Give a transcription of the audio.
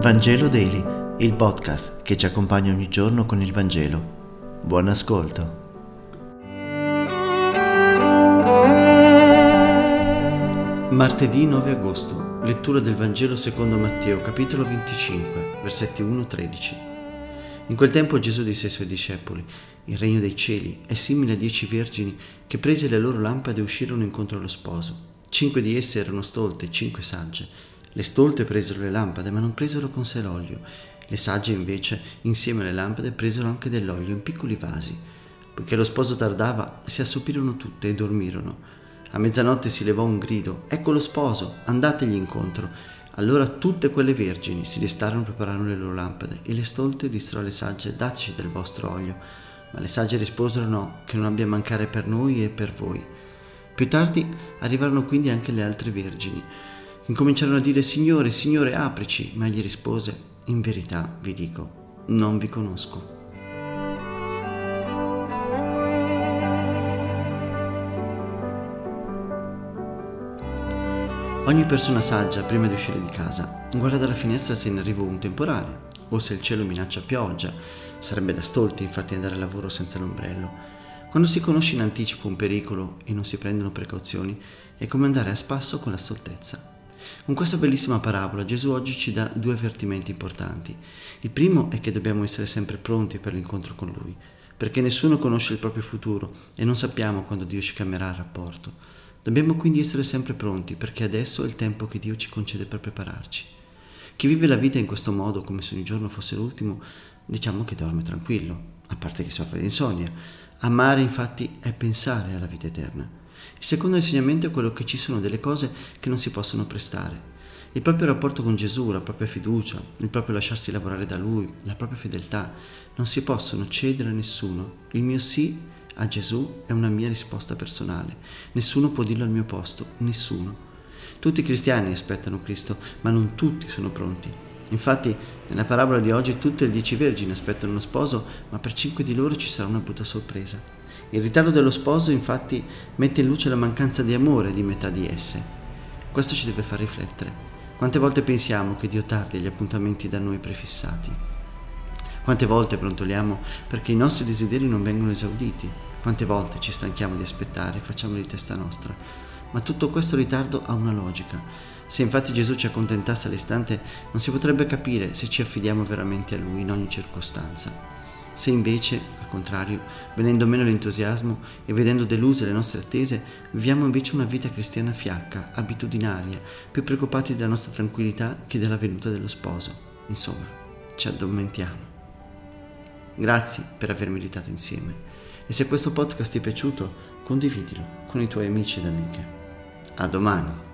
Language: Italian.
Vangelo Daily, il podcast che ci accompagna ogni giorno con il Vangelo. Buon ascolto. Martedì 9 agosto, lettura del Vangelo secondo Matteo, capitolo 25, versetti 1-13. In quel tempo Gesù disse ai suoi discepoli, il regno dei cieli è simile a dieci vergini che prese le loro lampade e uscirono incontro allo sposo. Cinque di esse erano stolte cinque sagge. Le stolte presero le lampade, ma non presero con sé l'olio. Le sagge invece, insieme alle lampade, presero anche dell'olio in piccoli vasi. Poiché lo sposo tardava, si assopirono tutte e dormirono. A mezzanotte si levò un grido, ecco lo sposo, andategli incontro. Allora tutte quelle vergini si destarono e prepararono le loro lampade, e le stolte dissero alle sagge, dateci del vostro olio. Ma le sagge risposero no, che non abbia mancare per noi e per voi. Più tardi arrivarono quindi anche le altre vergini. Incominciarono a dire, Signore, Signore, aprici. Ma egli rispose, in verità vi dico, non vi conosco. Ogni persona saggia, prima di uscire di casa, guarda dalla finestra se in arrivo un temporale o se il cielo minaccia pioggia. Sarebbe da stolti infatti andare al lavoro senza l'ombrello. Quando si conosce in anticipo un pericolo e non si prendono precauzioni, è come andare a spasso con la stoltezza. Con questa bellissima parabola Gesù oggi ci dà due avvertimenti importanti. Il primo è che dobbiamo essere sempre pronti per l'incontro con Lui, perché nessuno conosce il proprio futuro e non sappiamo quando Dio ci cambierà il rapporto. Dobbiamo quindi essere sempre pronti perché adesso è il tempo che Dio ci concede per prepararci. Chi vive la vita in questo modo, come se ogni giorno fosse l'ultimo, diciamo che dorme tranquillo, a parte che soffre di insonnia. Amare infatti è pensare alla vita eterna. Il secondo insegnamento è quello che ci sono delle cose che non si possono prestare. Il proprio rapporto con Gesù, la propria fiducia, il proprio lasciarsi lavorare da Lui, la propria fedeltà, non si possono cedere a nessuno. Il mio sì a Gesù è una mia risposta personale. Nessuno può dirlo al mio posto, nessuno. Tutti i cristiani aspettano Cristo, ma non tutti sono pronti. Infatti, nella parabola di oggi tutte le dieci vergini aspettano uno sposo, ma per cinque di loro ci sarà una brutta sorpresa. Il ritardo dello sposo, infatti, mette in luce la mancanza di amore di metà di esse. Questo ci deve far riflettere. Quante volte pensiamo che Dio tardi agli appuntamenti da noi prefissati? Quante volte brontoliamo perché i nostri desideri non vengono esauditi? Quante volte ci stanchiamo di aspettare e facciamo di testa nostra? Ma tutto questo ritardo ha una logica. Se infatti Gesù ci accontentasse all'istante, non si potrebbe capire se ci affidiamo veramente a Lui in ogni circostanza. Se invece, al contrario, venendo meno l'entusiasmo e vedendo deluse le nostre attese, viviamo invece una vita cristiana fiacca, abitudinaria, più preoccupati della nostra tranquillità che della venuta dello sposo. Insomma, ci addormentiamo. Grazie per aver meditato insieme e se questo podcast ti è piaciuto condividilo con i tuoi amici ed amiche. A domani!